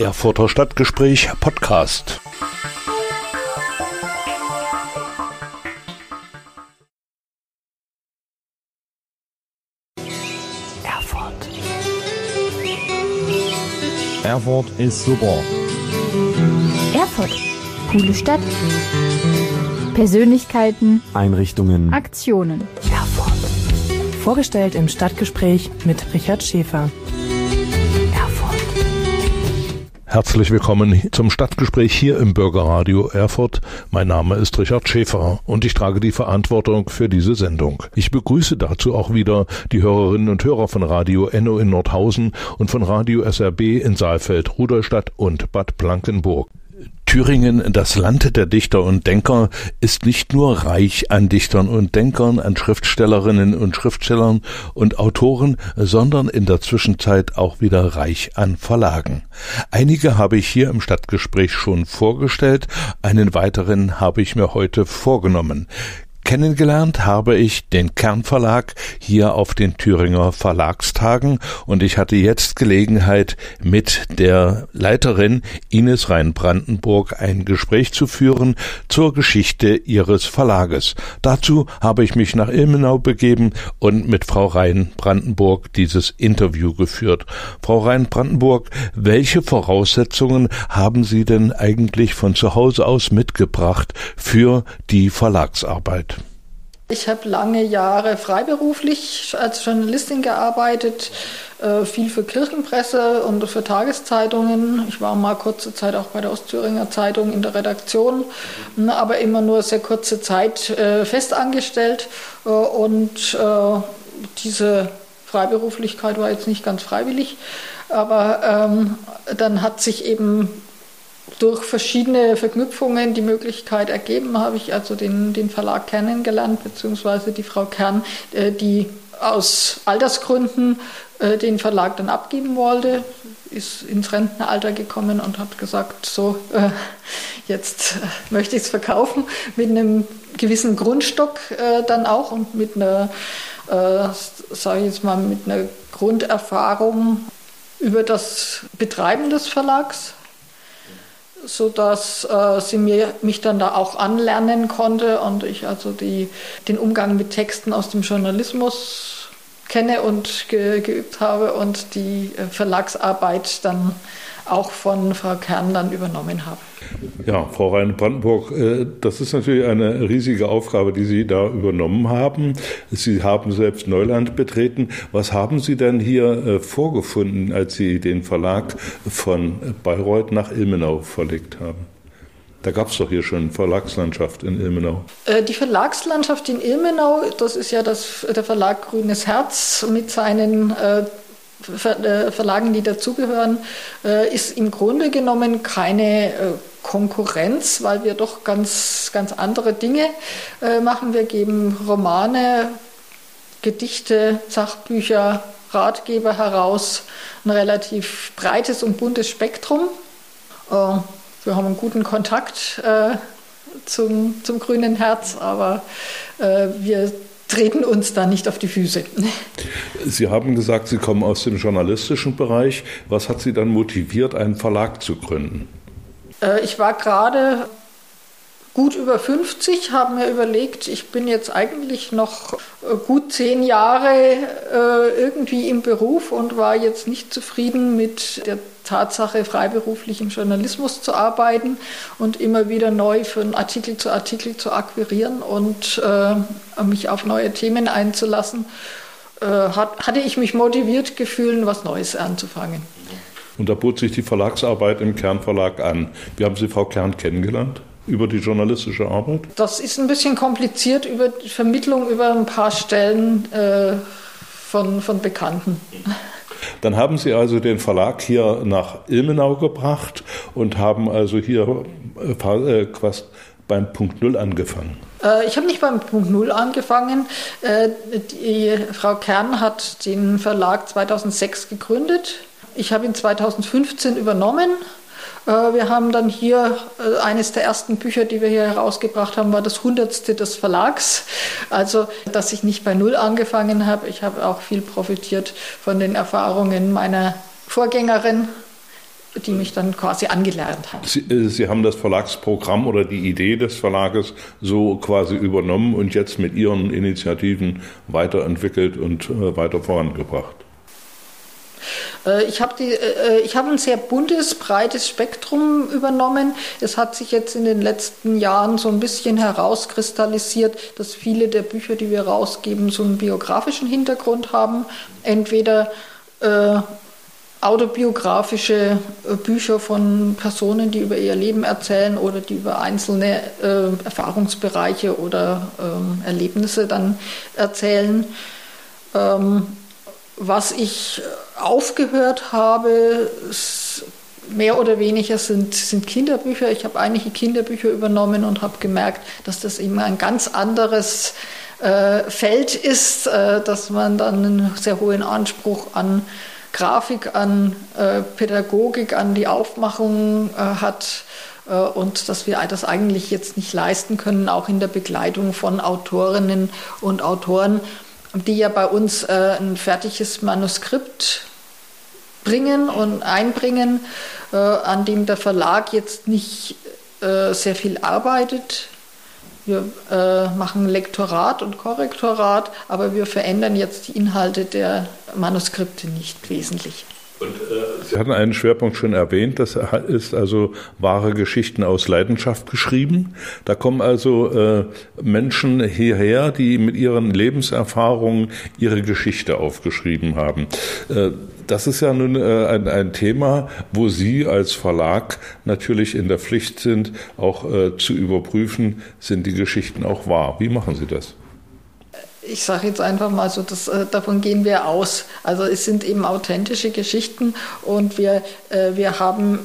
Erfurter Stadtgespräch Podcast. Erfurt. Erfurt ist super. Erfurt. Coole Stadt. Persönlichkeiten. Einrichtungen. Aktionen. Erfurt. Vorgestellt im Stadtgespräch mit Richard Schäfer. Herzlich willkommen zum Stadtgespräch hier im Bürgerradio Erfurt. Mein Name ist Richard Schäfer und ich trage die Verantwortung für diese Sendung. Ich begrüße dazu auch wieder die Hörerinnen und Hörer von Radio Enno in Nordhausen und von Radio SRB in Saalfeld, Rudolstadt und Bad Blankenburg. Thüringen, das Land der Dichter und Denker, ist nicht nur reich an Dichtern und Denkern, an Schriftstellerinnen und Schriftstellern und Autoren, sondern in der Zwischenzeit auch wieder reich an Verlagen. Einige habe ich hier im Stadtgespräch schon vorgestellt, einen weiteren habe ich mir heute vorgenommen. Kennengelernt habe ich den Kernverlag hier auf den Thüringer Verlagstagen und ich hatte jetzt Gelegenheit, mit der Leiterin Ines Rhein-Brandenburg ein Gespräch zu führen zur Geschichte ihres Verlages. Dazu habe ich mich nach Ilmenau begeben und mit Frau Rhein-Brandenburg dieses Interview geführt. Frau Rhein-Brandenburg, welche Voraussetzungen haben Sie denn eigentlich von zu Hause aus mitgebracht für die Verlagsarbeit? Ich habe lange Jahre freiberuflich als Journalistin gearbeitet, äh, viel für Kirchenpresse und für Tageszeitungen. Ich war mal kurze Zeit auch bei der Ostthüringer Zeitung in der Redaktion, ne, aber immer nur sehr kurze Zeit äh, festangestellt. Äh, und diese Freiberuflichkeit war jetzt nicht ganz freiwillig, aber ähm, dann hat sich eben durch verschiedene Verknüpfungen die Möglichkeit ergeben, habe ich also den, den Verlag kennengelernt, beziehungsweise die Frau Kern, äh, die aus Altersgründen äh, den Verlag dann abgeben wollte, ist ins Rentenalter gekommen und hat gesagt, so, äh, jetzt möchte ich es verkaufen, mit einem gewissen Grundstock dann auch und mit einer, sage ich jetzt mal, mit einer Grunderfahrung über das Betreiben des Verlags sodass äh, sie mir, mich dann da auch anlernen konnte und ich also die, den Umgang mit Texten aus dem Journalismus kenne und ge, geübt habe und die äh, Verlagsarbeit dann auch von Frau Kern dann übernommen habe. Ja, Frau Rhein-Brandenburg, äh, das ist natürlich eine riesige Aufgabe, die Sie da übernommen haben. Sie haben selbst Neuland betreten. Was haben Sie denn hier äh, vorgefunden, als Sie den Verlag von Bayreuth nach Ilmenau verlegt haben? Da gab es doch hier schon Verlagslandschaft in Ilmenau. Äh, die Verlagslandschaft in Ilmenau, das ist ja das, der Verlag Grünes Herz mit seinen Verlagen, die dazugehören, ist im Grunde genommen keine Konkurrenz, weil wir doch ganz, ganz andere Dinge äh, machen. Wir geben Romane, Gedichte, Sachbücher, Ratgeber heraus, ein relativ breites und buntes Spektrum. Äh, wir haben einen guten Kontakt äh, zum, zum grünen Herz, aber äh, wir treten uns da nicht auf die Füße. Sie haben gesagt, Sie kommen aus dem journalistischen Bereich. Was hat Sie dann motiviert, einen Verlag zu gründen? Äh, ich war gerade gut über 50, habe mir überlegt, ich bin jetzt eigentlich noch äh, gut zehn Jahre äh, irgendwie im Beruf und war jetzt nicht zufrieden mit der Tatsache, freiberuflich im Journalismus zu arbeiten und immer wieder neu von Artikel zu Artikel zu akquirieren und mich auf neue Themen einzulassen. hatte ich mich motiviert gefühlt, was Neues anzufangen. Und da bot sich die Verlagsarbeit im Kernverlag an. Wie haben Sie Frau Kern kennengelernt? Über die journalistische Arbeit? Das ist ein bisschen kompliziert über die Vermittlung über ein paar Stellen äh, von, von Bekannten. Dann haben Sie also den Verlag hier nach Ilmenau gebracht und haben also hier äh, quasi beim Punkt Null angefangen. Äh, ich habe nicht beim Punkt Null angefangen. Äh, die Frau Kern hat den Verlag 2006 gegründet ich habe ihn 2015 übernommen. Äh, wir haben dann hier äh, eines der ersten Bücher, die wir hier herausgebracht haben, war das hundertste des Verlags. Also, dass ich nicht bei Null angefangen habe. Ich habe auch viel profitiert von den Erfahrungen meiner Vorgängerin die mich dann quasi angelernt hat. Sie, äh, Sie, haben das Verlagsprogramm oder die Idee des Verlages so quasi übernommen und jetzt mit Ihren Initiativen weiterentwickelt und weiter vorangebracht. Äh, ich habe äh, hab ein sehr buntes, breites Spektrum übernommen. Es hat sich jetzt in den letzten Jahren so ein bisschen herauskristallisiert, dass viele der Bücher, die wir rausgeben, so einen biografischen Hintergrund haben. Entweder äh, autobiografische äh, Bücher von Personen, die über ihr Leben erzählen oder die über einzelne äh, Erfahrungsbereiche oder ähm, Erlebnisse dann erzählen. Ähm, was ich aufgehört habe, mehr oder weniger sind, sind Kinderbücher. Ich habe einige Kinderbücher übernommen und habe gemerkt, dass das eben ein ganz anderes äh, Feld ist, äh, dass man dann einen sehr hohen Anspruch an Grafik, an äh, Pädagogik, an die Aufmachung äh, hat äh, und dass wir das eigentlich jetzt nicht leisten können, auch in der Begleitung von Autorinnen und Autoren die ja bei uns äh, ein fertiges Manuskript bringen und einbringen, äh, an dem der Verlag jetzt nicht äh, sehr viel arbeitet. Wir äh, machen Lektorat und Korrektorat, aber wir verändern jetzt die Inhalte der Manuskripte nicht wesentlich. Und, äh, Sie hatten einen Schwerpunkt schon erwähnt, das ist also wahre Geschichten aus Leidenschaft geschrieben. Da kommen also äh, Menschen hierher, die mit ihren Lebenserfahrungen ihre Geschichte aufgeschrieben haben. Äh, das ist ja nun äh, ein, ein, Thema, wo Sie als Verlag natürlich in der Pflicht sind, auch äh, zu überprüfen, sind die Geschichten auch wahr. Wie machen Sie das? Ich sage jetzt einfach mal so, das, äh, davon gehen wir aus. Also es sind eben authentische Geschichten und wir, äh, wir haben,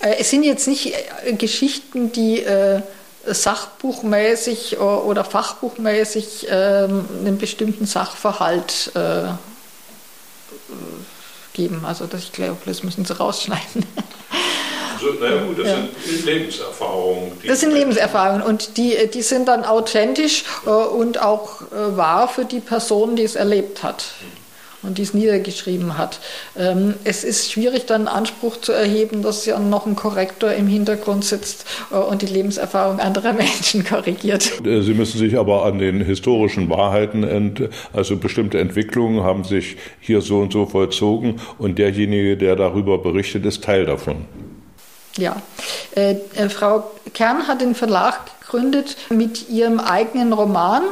äh, es sind jetzt nicht Geschichten, die sachbuchmäßig oder fachbuchmäßig ähm, einen bestimmten Sachverhalt geben. Also das, ich glaube, das müssen Sie rausschneiden. Also, naja gut, das ja. sind Lebenserfahrungen. Das sind Lebenserfahrungen und die, die sind dann authentisch äh, und auch äh, wahr für die Person, die es erlebt hat und die es niedergeschrieben hat. Ähm, es ist schwierig, dann Anspruch zu erheben, dass ja noch ein Korrektor im Hintergrund sitzt äh, und die Lebenserfahrung anderer Menschen korrigiert. Äh, Sie müssen sich aber an den historischen Wahrheiten, ent, also bestimmte Entwicklungen haben sich hier so und so vollzogen und derjenige, der darüber berichtet, ist Teil davon. Ja, äh, äh, Frau Kern hat den Verlag gegründet mit ihrem eigenen Roman,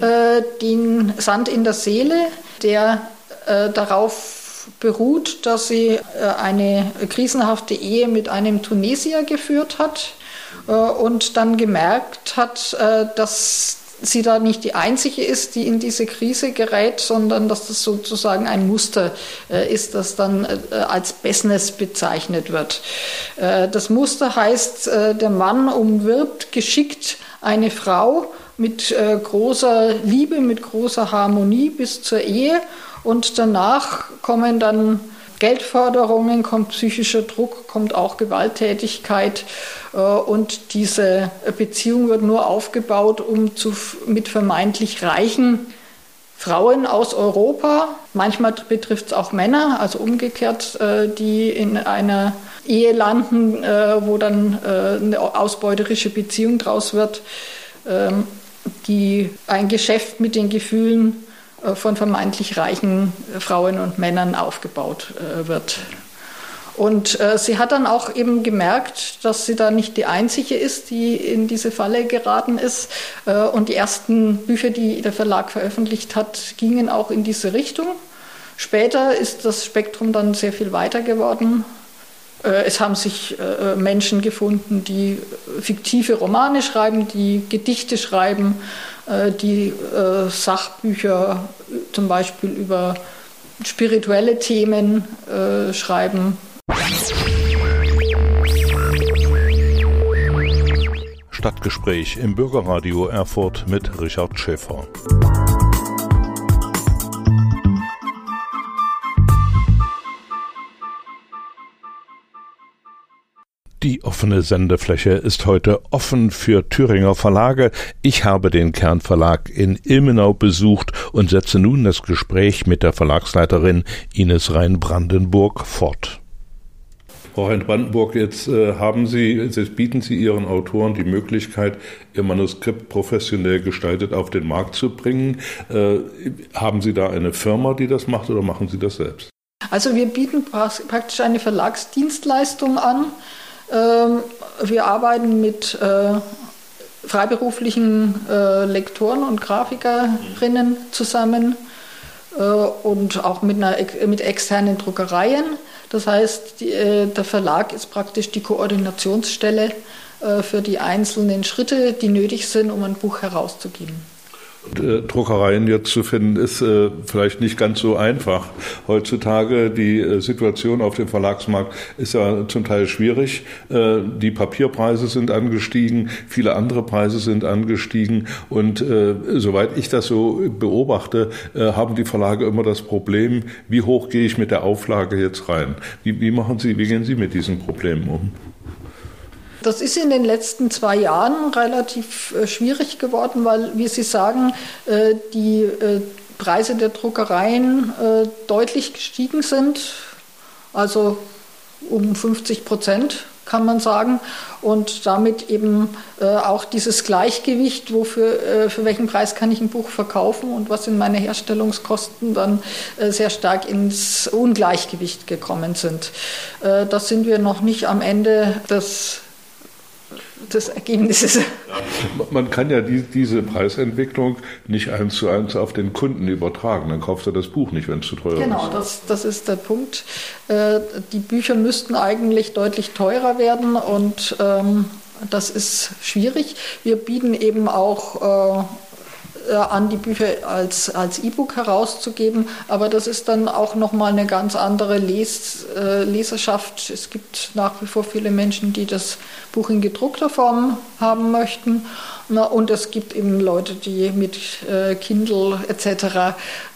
äh, den Sand in der Seele, der äh, darauf beruht, dass sie äh, eine krisenhafte Ehe mit einem Tunesier geführt hat und dann gemerkt hat, dass sie da nicht die einzige ist, die in diese Krise gerät, sondern dass das sozusagen ein Muster äh, ist, das dann äh, als Business bezeichnet wird. Äh, das Muster heißt, äh, der Mann umwirbt geschickt eine Frau mit äh, großer Liebe, mit großer Harmonie bis zur Ehe und danach kommen dann Geldforderungen, kommt psychischer Druck, kommt auch Gewalttätigkeit. Äh, und diese Beziehung wird nur aufgebaut, um zu, mit vermeintlich reichen Frauen aus Europa, manchmal betrifft es auch Männer, also umgekehrt, äh, die in einer Ehe landen, äh, wo dann eine ausbeuterische Beziehung draus wird, ähm, die ein Geschäft mit den Gefühlen von vermeintlich reichen Frauen und Männern aufgebaut äh, wird. Und äh, sie hat dann auch eben gemerkt, dass sie da nicht die einzige ist, die in diese Falle geraten ist. Äh, und die ersten Bücher, die der Verlag veröffentlicht hat, gingen auch in diese Richtung. Später ist das Spektrum dann sehr viel weiter geworden. Äh, es haben sich äh, Menschen gefunden, die fiktive Romane schreiben, die Gedichte schreiben, äh, die äh, Sachbücher zum Beispiel über spirituelle Themen äh, schreiben. Stadtgespräch im Bürgerradio Erfurt mit Richard Schäfer. Die offene Sendefläche ist heute offen für Thüringer Verlage. Ich habe den Kernverlag in Ilmenau besucht und setze nun das Gespräch mit der Verlagsleiterin Ines Rhein-Brandenburg fort. Frau Hein-Brandenburg, jetzt äh, haben Sie, jetzt bieten Sie Ihren Autoren die Möglichkeit, Ihr Manuskript professionell gestaltet auf den Markt zu bringen. Äh, haben Sie da eine Firma, die das macht oder machen Sie das selbst? Also wir bieten praktisch eine Verlagsdienstleistung an. Ähm, wir arbeiten mit äh, freiberuflichen äh, Lektoren und Grafikerinnen zusammen äh, und auch mit, einer, mit externen Druckereien. Das heißt, die, der Verlag ist praktisch die Koordinationsstelle für die einzelnen Schritte, die nötig sind, um ein Buch herauszugeben. Äh, Druckereien jetzt zu finden, ist äh, vielleicht nicht ganz so einfach. Heutzutage die äh, Situation auf dem Verlagsmarkt ist ja zum Teil schwierig. Die Papierpreise sind angestiegen, viele andere Preise sind angestiegen und soweit ich das so beobachte, haben die Verlage immer das Problem, wie hoch gehe ich mit der Auflage jetzt rein? Wie machen Sie, wie gehen Sie mit diesen Problemen um? Das ist in den letzten zwei Jahren relativ äh, schwierig geworden, weil, wie Sie sagen, äh, die äh, Preise der Druckereien deutlich gestiegen sind, also um 50 Prozent kann man sagen. Und damit eben auch dieses Gleichgewicht, wofür, für welchen Preis kann ich ein Buch verkaufen und was sind meine Herstellungskosten, dann sehr stark ins Ungleichgewicht gekommen sind. da sind wir noch nicht am Ende des des Ergebnisses. Man kann ja die, diese Preisentwicklung nicht eins zu eins auf den Kunden übertragen. Dann kauft er das Buch nicht, wenn es zu teuer genau, ist. Genau, das, das ist der Punkt. Äh, die Bücher müssten eigentlich deutlich teurer werden und ähm, das ist schwierig. Wir bieten eben auch äh, an, die Bücher als, als E-Book herauszugeben. Aber das ist dann auch nochmal eine ganz andere Les, äh, Leserschaft. Es gibt nach wie vor viele Menschen, die das Buch in gedruckter Form haben möchten. Na, und es gibt eben Leute, die mit äh, Kindle etc.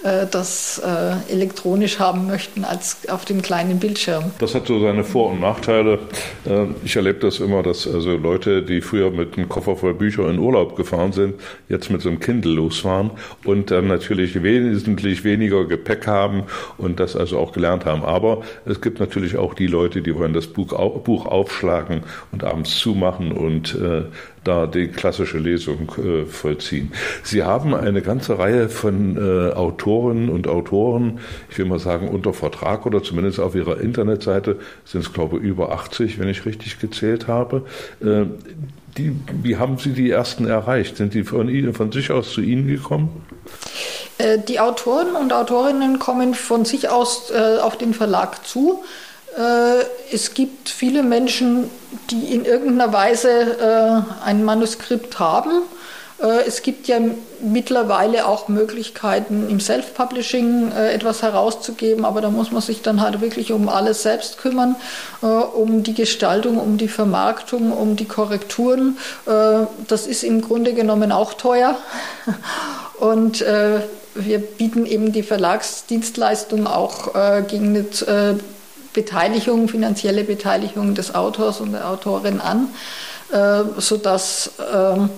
Äh, das äh, elektronisch haben möchten als auf dem kleinen Bildschirm. Das hat so seine Vor- und Nachteile. Ähm, ich erlebe das immer, dass also Leute, die früher mit einem Koffer voll Bücher in Urlaub gefahren sind, jetzt mit so einem Kindle losfahren und dann natürlich wesentlich weniger Gepäck haben und das also auch gelernt haben. Aber es gibt natürlich auch die Leute, die wollen das Buch, aufschlagen und abends zumachen und äh, da die klassische Lesung äh, vollziehen. Sie haben eine ganze Reihe von äh, Autoren und Autoren, ich will mal sagen, unter Vertrag oder zumindest auf Ihrer Internetseite sind es, glaube ich, über 80, wenn ich richtig gezählt habe. Äh, die, wie haben Sie die ersten erreicht? Sind die von, Ihnen, von sich aus zu Ihnen gekommen? Äh, die Autoren und Autorinnen kommen von sich aus äh, auf den Verlag zu. Äh, es gibt viele Menschen, die in irgendeiner Weise äh, ein Manuskript haben. Äh, es gibt ja mittlerweile auch Möglichkeiten, im Self-Publishing etwas herauszugeben, aber da muss man sich dann halt wirklich um alles selbst kümmern, um die Gestaltung, um die Vermarktung, um die Korrekturen. Das ist im Grunde genommen auch teuer. Und wir bieten eben die Verlagsdienstleistung auch gegen eine Beteiligung, finanzielle Beteiligung des Autors und der Autorin an, äh, sodass ähm,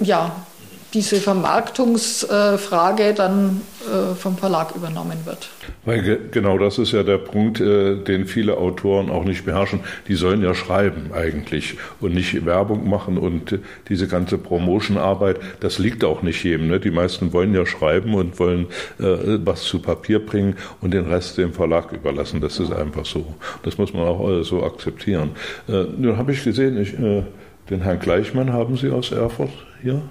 ja, diese Vermarktungsfrage dann äh, vom Verlag übernommen wird. Weil genau das ist ja der Punkt, äh, den viele Autoren auch nicht beherrschen. Die sollen ja schreiben eigentlich und nicht Werbung machen und diese ganze Promotion-Arbeit, das liegt auch nicht jedem. Ne? Die meisten wollen ja schreiben und wollen äh, was zu Papier bringen und den Rest dem Verlag überlassen. Das ist einfach so. Das muss man auch so akzeptieren. Nun habe ich gesehen, ich, den Herrn Gleichmann haben Sie aus Erfurt hier.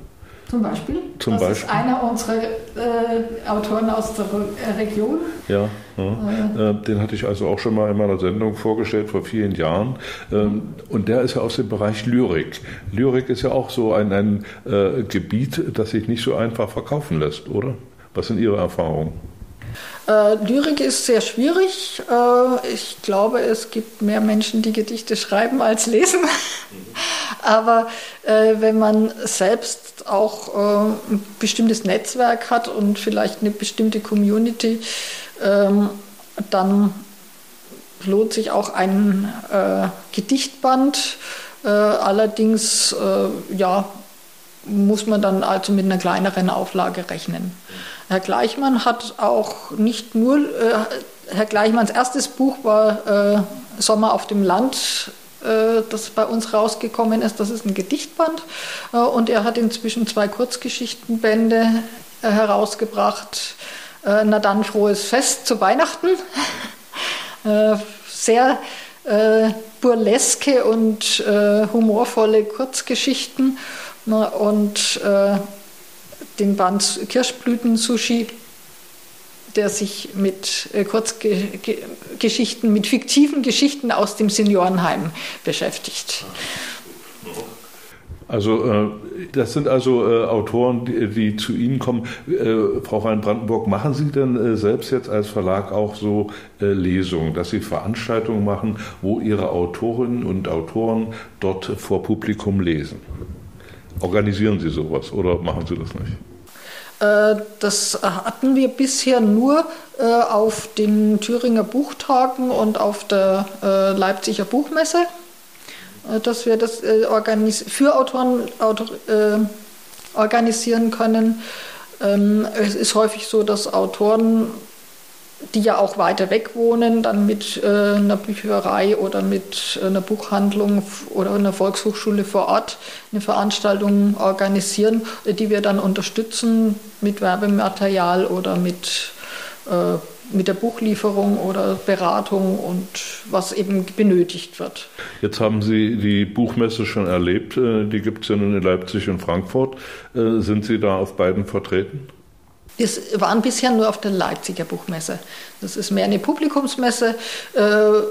Zum Beispiel? Zum das Beispiel. ist einer unserer äh, Autoren aus der äh, Region. Ja, ja. Äh. den hatte ich also auch schon mal in meiner Sendung vorgestellt vor vielen Jahren. Ähm, und der ist ja aus dem Bereich Lyrik. Lyrik ist ja auch so ein, ein äh, Gebiet, das sich nicht so einfach verkaufen lässt, oder? Was sind Ihre Erfahrungen? Äh, Lyrik ist sehr schwierig. Äh, ich glaube, es gibt mehr Menschen, die Gedichte schreiben als lesen. Aber äh, wenn man selbst auch äh, ein bestimmtes Netzwerk hat und vielleicht eine bestimmte Community, ähm, dann lohnt sich auch ein äh, Gedichtband. Äh, allerdings äh, ja, muss man dann also mit einer kleineren Auflage rechnen. Herr Gleichmann hat auch nicht nur äh, Herr Gleichmanns erstes Buch war Sommer auf dem Land, das bei uns rausgekommen ist. Das ist ein Gedichtband. Äh, und er hat inzwischen zwei Kurzgeschichtenbände äh, herausgebracht. Äh, Na dann, frohes Fest zu Weihnachten. Äh, sehr burleske und humorvolle Kurzgeschichten. Und den Band Kirschblüten-Sushi der sich mit äh, Kurzgeschichten, mit fiktiven Geschichten aus dem Seniorenheim beschäftigt. Also äh, das sind also äh, Autoren, die, zu Ihnen kommen. Frau Rhein-Brandenburg, machen Sie denn selbst jetzt als Verlag auch so Lesungen, dass Sie Veranstaltungen machen, wo Ihre Autorinnen und Autoren dort vor Publikum lesen? Organisieren Sie sowas oder machen Sie das nicht? Äh, das hatten wir bisher nur äh, auf den Thüringer Buchtagen und auf der äh, Leipziger Buchmesse, dass wir das für Autoren organisieren können. Ähm, es ist häufig so, dass Autoren die ja auch weiter weg wohnen, dann mit äh, einer Bücherei oder mit einer Buchhandlung oder einer Volkshochschule vor Ort eine Veranstaltung organisieren, die wir dann unterstützen mit Werbematerial oder mit, äh, mit der Buchlieferung oder Beratung und was eben benötigt wird. Jetzt haben Sie die Buchmesse schon erlebt, äh, die gibt es ja nun in Leipzig und Frankfurt. Äh, sind Sie da auf beiden vertreten? Wir waren bisher nur auf der Leipziger Buchmesse. Das ist mehr eine Publikumsmesse, äh,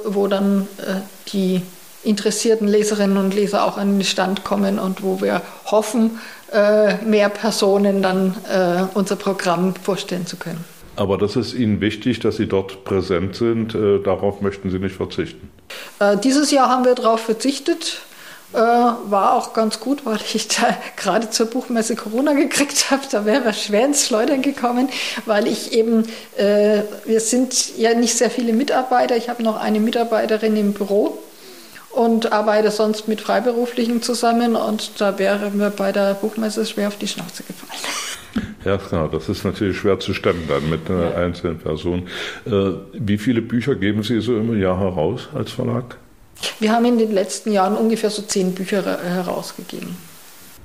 wo dann äh, die interessierten Leserinnen und Leser auch an den Stand kommen und wo wir hoffen, äh, mehr Personen dann unser Programm vorstellen zu können. Aber das ist Ihnen wichtig, dass Sie dort präsent sind. Darauf möchten Sie nicht verzichten. Dieses Jahr haben wir darauf verzichtet. Äh, war auch ganz gut, weil ich da gerade zur Buchmesse Corona gekriegt habe. Da wäre schwer ins Schleudern gekommen, weil ich eben, äh, wir sind ja nicht sehr viele Mitarbeiter. Ich habe noch eine Mitarbeiterin im Büro und arbeite sonst mit Freiberuflichen zusammen und da wäre mir bei der Buchmesse schwer auf die Schnauze gefallen. Ja, klar, das ist natürlich schwer zu stemmen dann mit einer ja. einzelnen Person. Äh, wie viele Bücher geben Sie so im Jahr heraus als Verlag? Wir haben in den letzten Jahren ungefähr so zehn Bücher herausgegeben.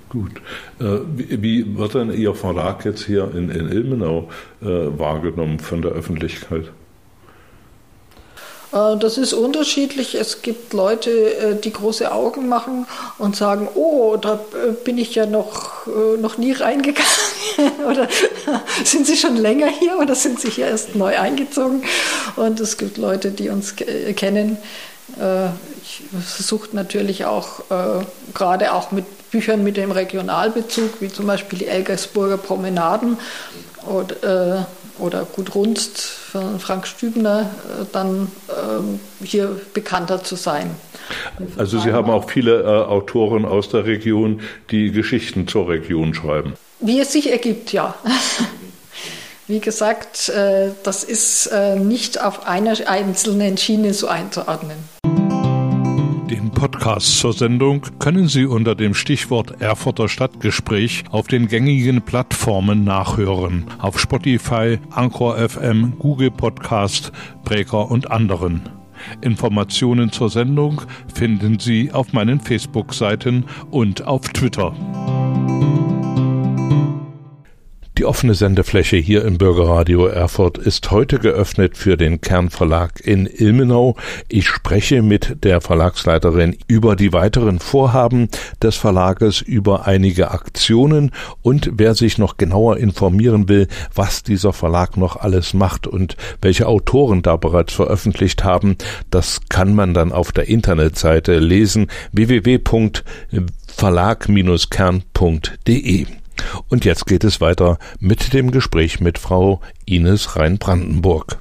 Gut. Äh, wie wird denn Ihr Verlag jetzt hier in, in Ilmenau äh, wahrgenommen von der Öffentlichkeit? Äh, das ist unterschiedlich. Es gibt Leute, die große Augen machen und sagen, oh, da bin ich ja noch, noch nie reingegangen. oder sind Sie schon länger hier oder sind Sie hier erst neu eingezogen? Und es gibt Leute, die uns kennen, ich versuche natürlich auch, äh, gerade auch mit Büchern mit dem Regionalbezug, wie zum Beispiel die Elgersburger Promenaden oder, äh, oder Gut Runst von Frank Stübner, dann ähm, hier bekannter zu sein. Also Sie haben auch viele Autoren aus der Region, die Geschichten zur Region schreiben. Wie es sich ergibt, ja. Wie gesagt, das ist nicht auf einer einzelnen Schiene so einzuordnen. Den Podcast zur Sendung können Sie unter dem Stichwort Erfurter Stadtgespräch auf den gängigen Plattformen nachhören. Auf Spotify, Anchor FM, Google Podcast, Breaker und anderen. Informationen zur Sendung finden Sie auf meinen Facebook-Seiten und auf Twitter. Die offene Sendefläche hier im Bürgerradio Erfurt ist heute geöffnet für den Kernverlag in Ilmenau. Ich spreche mit der Verlagsleiterin über die weiteren Vorhaben des Verlages, über einige Aktionen und wer sich noch genauer informieren will, was dieser Verlag noch alles macht und welche Autoren da bereits veröffentlicht haben, das kann man dann auf der Internetseite lesen www.verlag-kern.de. Und jetzt geht es weiter mit dem Gespräch mit Frau Ines Rhein-Brandenburg.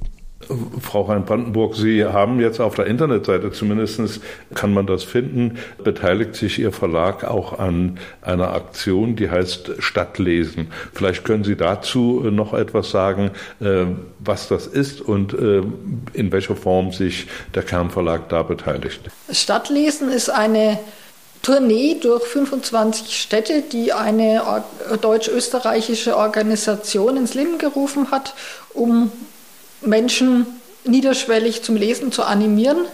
Frau Rhein-Brandenburg, Sie haben jetzt auf der Internetseite zumindest, kann man das finden, beteiligt sich Ihr Verlag auch an einer Aktion, die heißt Stadtlesen. Vielleicht können Sie dazu noch etwas sagen, äh, was das ist und äh, in welcher Form sich der Kernverlag da beteiligt. Stadtlesen ist eine Tournee durch 25 Städte, die eine deutsch-österreichische Organisation ins Leben gerufen hat, um Menschen niederschwellig zum Lesen zu animieren.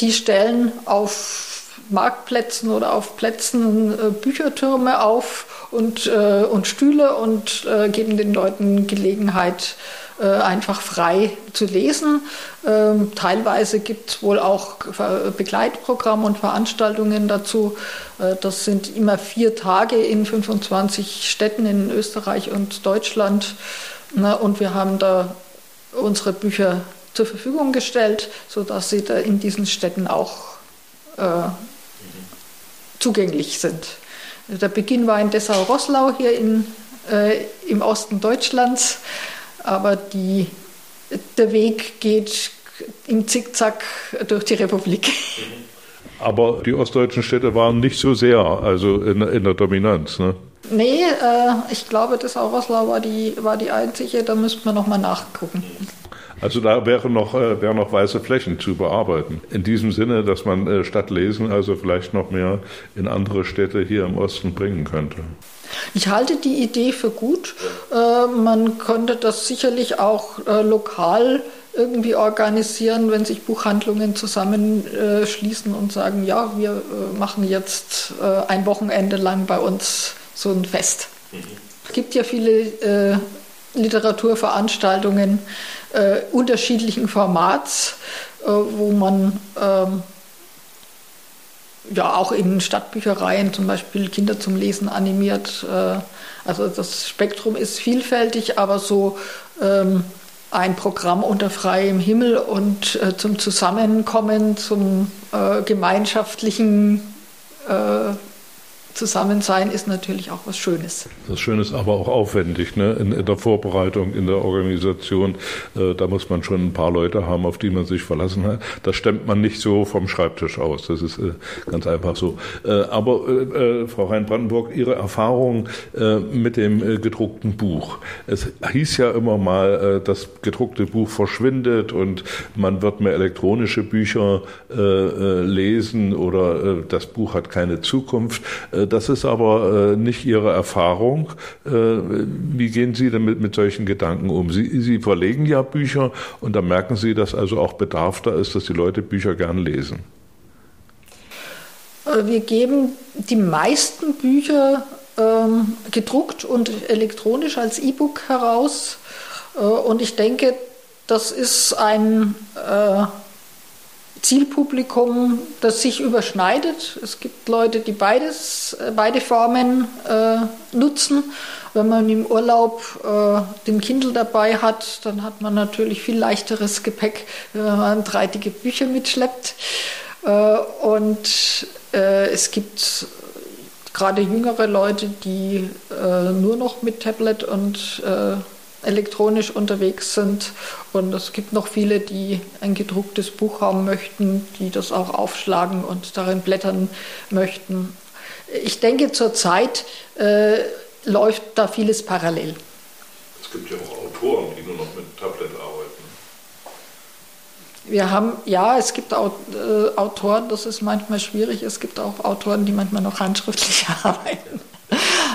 Die stellen auf Marktplätzen oder auf Plätzen Büchertürme auf und, und Stühle und geben den Leuten Gelegenheit, äh, einfach frei zu lesen. Ähm, teilweise gibt es wohl auch Begleitprogramme und Veranstaltungen dazu. Äh, das sind immer vier Tage in 25 Städten in Österreich und Deutschland. und wir haben da unsere Bücher zur Verfügung gestellt, sodass sie da in diesen Städten auch äh, zugänglich sind. Der Beginn war in Dessau-Rosslau hier in, äh, im Osten Deutschlands aber die, der Weg geht im Zickzack durch die Republik. Aber die ostdeutschen Städte waren nicht so sehr, also in, in der Dominanz, ne? Nee, äh, ich glaube, das Auroslau war die, war die einzige, da müssten wir nochmal nachgucken. Also da wären noch, äh, wären noch weiße Flächen zu bearbeiten. In diesem Sinne, dass man äh, statt Lesen also vielleicht noch mehr in andere Städte hier im Osten bringen könnte. Ich halte die Idee für gut. Äh, man könnte das sicherlich auch äh, lokal irgendwie organisieren, wenn sich Buchhandlungen zusammenschließen und sagen, ja, wir äh, machen jetzt äh, ein Wochenende lang bei uns so ein Fest. Mhm. Es gibt ja viele äh, Literaturveranstaltungen unterschiedlichen Formats, wo man ähm, ja auch in Stadtbüchereien zum Beispiel Kinder zum Lesen animiert. Äh, also das Spektrum ist vielfältig, aber so ähm, ein Programm unter freiem Himmel und äh, zum Zusammenkommen, zum äh, gemeinschaftlichen äh, Zusammensein ist natürlich auch was Schönes. Das Schöne ist aber auch aufwendig, ne? in, in der Vorbereitung, in der Organisation. Äh, da muss man schon ein paar Leute haben, auf die man sich verlassen hat. Das stemmt man nicht so vom Schreibtisch aus. Das ist äh, ganz einfach so. Äh, aber äh, äh, Frau Rhein-Brandenburg, Ihre Erfahrung äh, mit dem gedruckten Buch. Es hieß ja immer mal, das gedruckte Buch verschwindet und man wird mehr elektronische Bücher lesen oder das Buch hat keine Zukunft das ist aber äh, nicht Ihre Erfahrung. Äh, wie gehen Sie denn mit, solchen Gedanken um? Sie, Sie verlegen ja Bücher und da merken Sie, dass also auch Bedarf da ist, dass die Leute Bücher gern lesen. Äh, wir geben die meisten Bücher ähm, gedruckt und elektronisch als E-Book heraus. Äh, und ich denke, das ist ein äh, Zielpublikum, das sich überschneidet. Es gibt Leute, die beides, äh, beide Formen äh, nutzen. Wenn man im Urlaub äh, den Kindle dabei hat, dann hat man natürlich viel leichteres Gepäck, wenn man drei dicke Bücher mitschleppt. Äh, und äh, es gibt gerade jüngere Leute, die äh, nur noch mit Tablet und elektronisch unterwegs sind. Und es gibt noch viele, die ein gedrucktes Buch haben möchten, die das auch aufschlagen und darin blättern möchten. Ich denke, zurzeit äh, läuft da vieles parallel. Es gibt ja auch Autoren, die nur noch mit Tablet arbeiten. Wir haben, ja, es gibt auch, äh, Autoren, das ist manchmal schwierig. Es gibt auch Autoren, die manchmal noch handschriftlich arbeiten.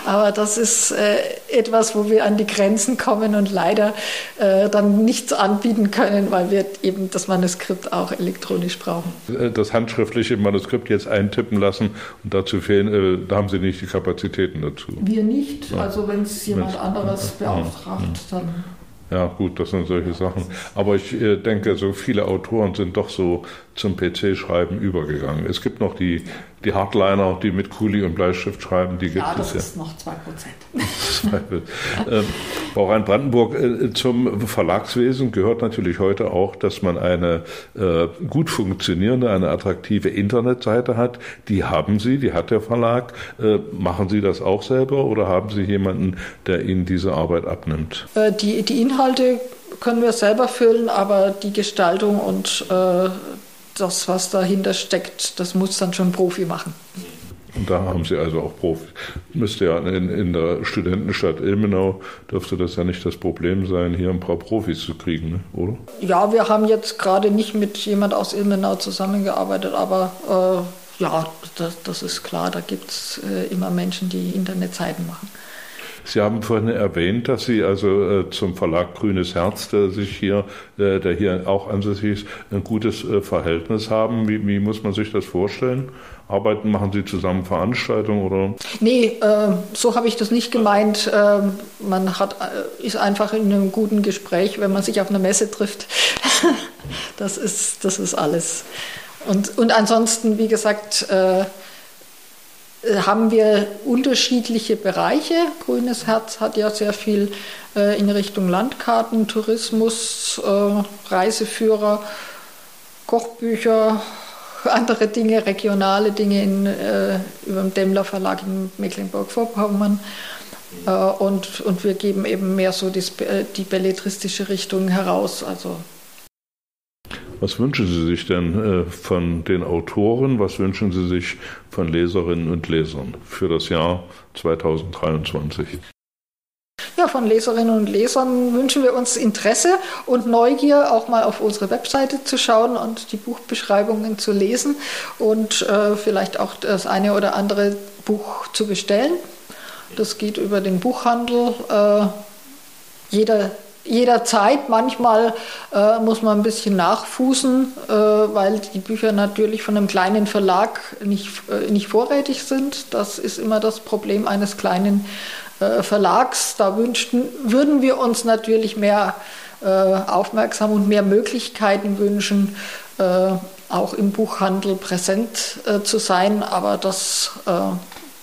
Aber das ist äh, etwas, wo wir an die Grenzen kommen und leider äh, dann nichts anbieten können, weil wir eben das Manuskript auch elektronisch brauchen. Äh, das handschriftliche Manuskript jetzt eintippen lassen und dazu fehlen, äh, da haben Sie nicht die Kapazitäten dazu. Wir nicht. Also wenn es jemand anderes beauftragt, dann ja, gut, das sind solche Sachen. Aber ich äh, denke, so viele Autoren sind doch so zum PC-Schreiben übergegangen. Es gibt noch die, die Hardliner, die mit Kuli und Bleistift schreiben, die gibt ja, das es ist noch 2%. ähm, Frau Rhein-Brandenburg, äh, zum Verlagswesen gehört natürlich heute auch, dass man eine äh, gut funktionierende, eine attraktive Internetseite hat. Die haben Sie, die hat der Verlag. Äh, machen Sie das auch selber oder haben Sie jemanden, der Ihnen diese Arbeit abnimmt? Äh, die, die Inhalte können wir selber füllen, aber die Gestaltung und äh, das, was dahinter steckt, das muss dann schon Profi machen. Und da haben Sie also auch Profi. Müsste ja in, in, der Studentenstadt Ilmenau, dürfte das ja nicht das Problem sein, hier ein paar Profis zu kriegen, ne? oder? Ja, wir haben jetzt gerade nicht mit jemand aus Ilmenau zusammengearbeitet, aber äh, ja, das, das, ist klar, da gibt es äh, immer Menschen, die Internetseiten machen. Sie haben vorhin erwähnt, dass Sie also äh, zum Verlag Grünes Herz, der sich hier, äh, der hier auch ansässig ist, ein gutes äh, Verhältnis haben. Wie, wie, muss man sich das vorstellen? Arbeiten, machen Sie zusammen Veranstaltungen oder? Nee, äh, so habe ich das nicht gemeint. Äh, man hat, äh, ist einfach in einem guten Gespräch, wenn man sich auf einer Messe trifft. das, ist, das ist alles. Und, und ansonsten, wie gesagt, haben wir unterschiedliche Bereiche. Grünes Herz hat ja sehr viel äh, in Richtung Landkarten, Tourismus, äh, Reiseführer, Kochbücher, andere Dinge, regionale Dinge in, äh, über dem Demmler Verlag in Mecklenburg-Vorpommern. Äh, und, und wir geben eben mehr so die, die belletristische Richtung heraus. Also was wünschen Sie sich denn äh, von den Autoren? Was wünschen Sie sich von Leserinnen und Lesern für das Jahr 2023? Ja, von Leserinnen und Lesern wünschen wir uns Interesse und Neugier, auch mal auf unsere Webseite zu schauen und die Buchbeschreibungen zu lesen und äh, vielleicht auch das eine oder andere Buch zu bestellen. Das geht über den Buchhandel. Äh, jeder jederzeit. Manchmal äh, muss man ein bisschen nachfußen, äh, weil die Bücher natürlich von einem kleinen Verlag nicht, äh, nicht vorrätig sind. Das ist immer das Problem eines kleinen äh, Verlags. Da wünschten, würden wir uns natürlich mehr äh, Aufmerksamkeit und mehr Möglichkeiten wünschen, äh, auch im Buchhandel präsent zu sein. Aber das,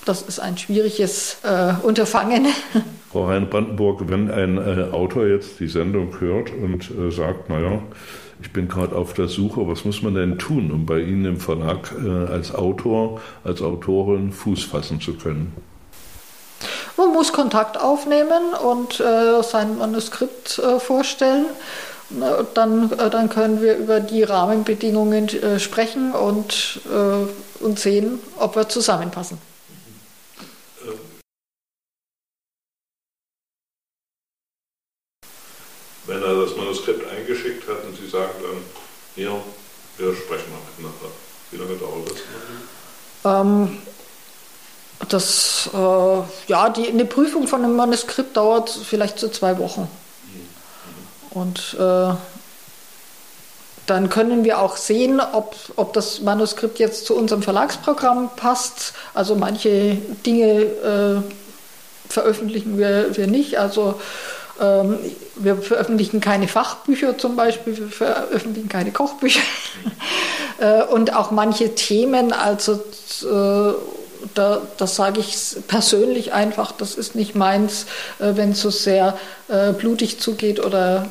das ist ein schwieriges Unterfangen. Frau Hein-Brandenburg, wenn ein äh, Autor jetzt die Sendung hört und äh, sagt, naja, ich bin gerade auf der Suche, was muss man denn tun, um bei Ihnen im Verlag äh, als Autor, als Autorin Fuß fassen zu können? Man muss Kontakt aufnehmen und äh, sein Manuskript äh, vorstellen. Dann, äh, dann können wir über die Rahmenbedingungen sprechen und, und sehen, ob wir zusammenpassen. wenn er das Manuskript eingeschickt hat und Sie sagen dann, hier, wir sprechen mal miteinander. Wie lange dauert das? Ähm, das, äh, ja, die, eine Prüfung von einem Manuskript dauert vielleicht so zwei Wochen. Mhm. Und äh, dann können wir auch sehen, ob, ob das Manuskript jetzt zu unserem Verlagsprogramm passt. Also manche Dinge äh, veröffentlichen wir, wir nicht. Also wir veröffentlichen keine Fachbücher zum Beispiel, wir veröffentlichen keine Kochbücher. Äh, und auch manche Themen, also äh, da, das sage ich persönlich einfach, das ist nicht meins, äh, wenn es so sehr blutig zugeht oder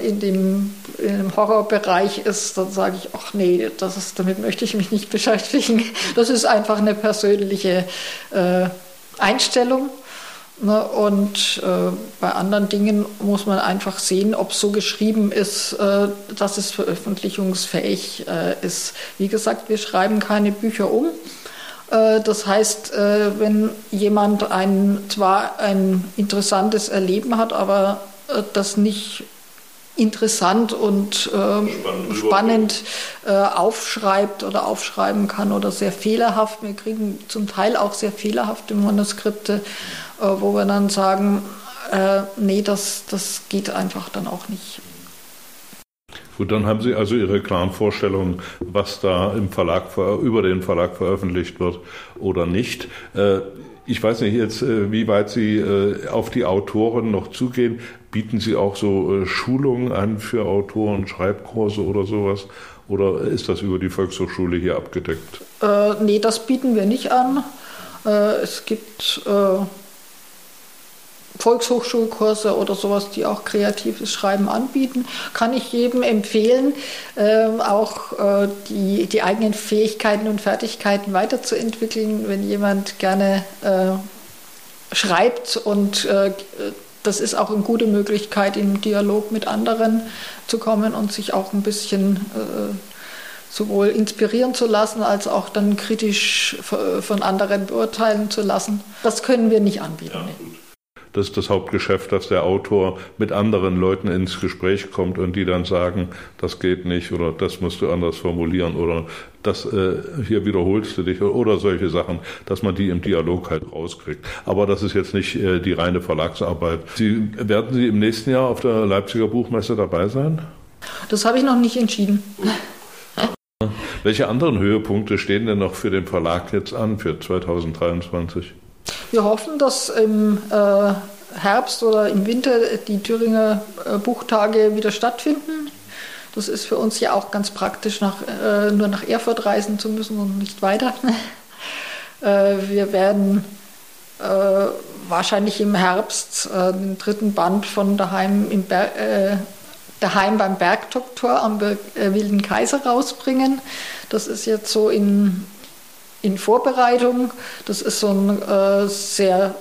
in dem, in dem Horrorbereich ist, dann sage ich, ach nee, das ist, damit möchte ich mich nicht beschäftigen. Das ist einfach eine persönliche Einstellung. Ne, und äh, bei anderen Dingen muss man einfach sehen, ob es so geschrieben ist, äh, dass es veröffentlichungsfähig äh, ist. Wie gesagt, wir schreiben keine Bücher um. Äh, das heißt, äh, wenn jemand ein, zwar ein interessantes Erleben hat, aber äh, das nicht interessant und spannend, spannend aufschreibt oder aufschreiben kann oder sehr fehlerhaft, wir kriegen zum Teil auch sehr fehlerhafte Manuskripte, äh, wo wir dann sagen, äh, nee, das, das geht einfach dann auch nicht. Gut, dann haben Sie also Ihre klaren Vorstellungen, was da im Verlag über den Verlag veröffentlicht wird oder nicht. Äh, ich weiß nicht jetzt, äh, wie weit Sie auf die Autoren noch zugehen. Bieten Sie auch so Schulungen an für Autoren, Schreibkurse oder sowas? Oder ist das über die Volkshochschule hier abgedeckt? Äh, nee, das bieten wir nicht an. Äh, es gibt äh, Volkshochschulkurse oder sowas, die auch kreatives Schreiben anbieten, kann ich jedem empfehlen, äh, auch äh, die, die eigenen Fähigkeiten und Fertigkeiten weiterzuentwickeln, wenn jemand gerne äh, schreibt und äh, das ist auch eine gute Möglichkeit, im Dialog mit anderen zu kommen und sich auch ein bisschen äh, sowohl inspirieren zu lassen, als auch dann kritisch von anderen beurteilen zu lassen. Das können wir nicht anbieten. Ja, das ist das Hauptgeschäft, dass der Autor mit anderen Leuten ins Gespräch kommt und die dann sagen, das geht nicht oder das musst du anders formulieren oder das äh, hier wiederholst du dich oder solche Sachen, dass man die im Dialog halt rauskriegt. Aber das ist jetzt nicht äh, die reine Verlagsarbeit. Sie, werden Sie im nächsten Jahr auf der Leipziger Buchmesse dabei sein? Das habe ich noch nicht entschieden. Welche anderen Höhepunkte stehen denn noch für den Verlag jetzt an für 2023? Wir hoffen, dass im äh, Herbst oder im Winter die Thüringer äh, Buchtage wieder stattfinden. Das ist für uns ja auch ganz praktisch, nach, äh, nur nach Erfurt reisen zu müssen und nicht weiter. Wir werden wahrscheinlich im Herbst den dritten Band von Daheim, Daheim beim Bergdoktor am Wilden Kaiser rausbringen. Das ist jetzt so in, in Vorbereitung. Das ist so ein äh, sehr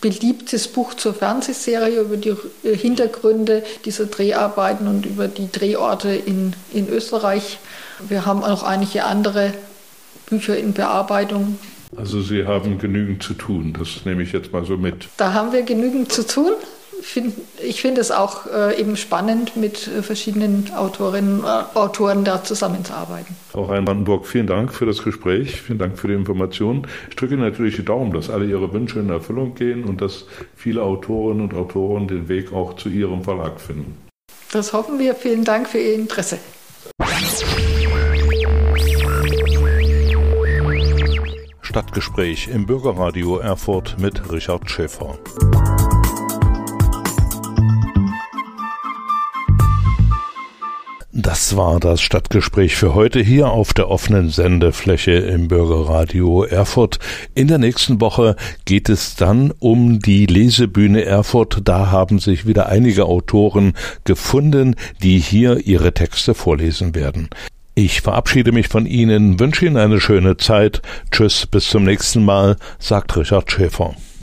beliebtes Buch zur Fernsehserie über die Hintergründe dieser Dreharbeiten und über die Drehorte in, in Österreich. Wir haben auch einige andere Bücher in Bearbeitung. Also Sie haben genügend zu tun, das nehme ich jetzt mal so mit. Da haben wir genügend zu tun find, ich finde es auch äh, eben spannend, mit äh, verschiedenen Autorinnen und äh, Autoren da zusammenzuarbeiten. Frau Rhein-Brandenburg, vielen Dank für das Gespräch, vielen Dank für die Informationen. Ich drücke natürlich die Daumen, dass alle Ihre Wünsche in Erfüllung gehen und dass viele Autorinnen und Autoren den Weg auch zu Ihrem Verlag finden. Das hoffen wir. Vielen Dank für Ihr Interesse. Stadtgespräch im Bürgerradio Erfurt mit Richard Schäfer. Das war das Stadtgespräch für heute hier auf der offenen Sendefläche im Bürgerradio Erfurt. In der nächsten Woche geht es dann um die Lesebühne Erfurt. Da haben sich wieder einige Autoren gefunden, die hier ihre Texte vorlesen werden. Ich verabschiede mich von Ihnen, wünsche Ihnen eine schöne Zeit. Tschüss, bis zum nächsten Mal, sagt Richard Schäfer.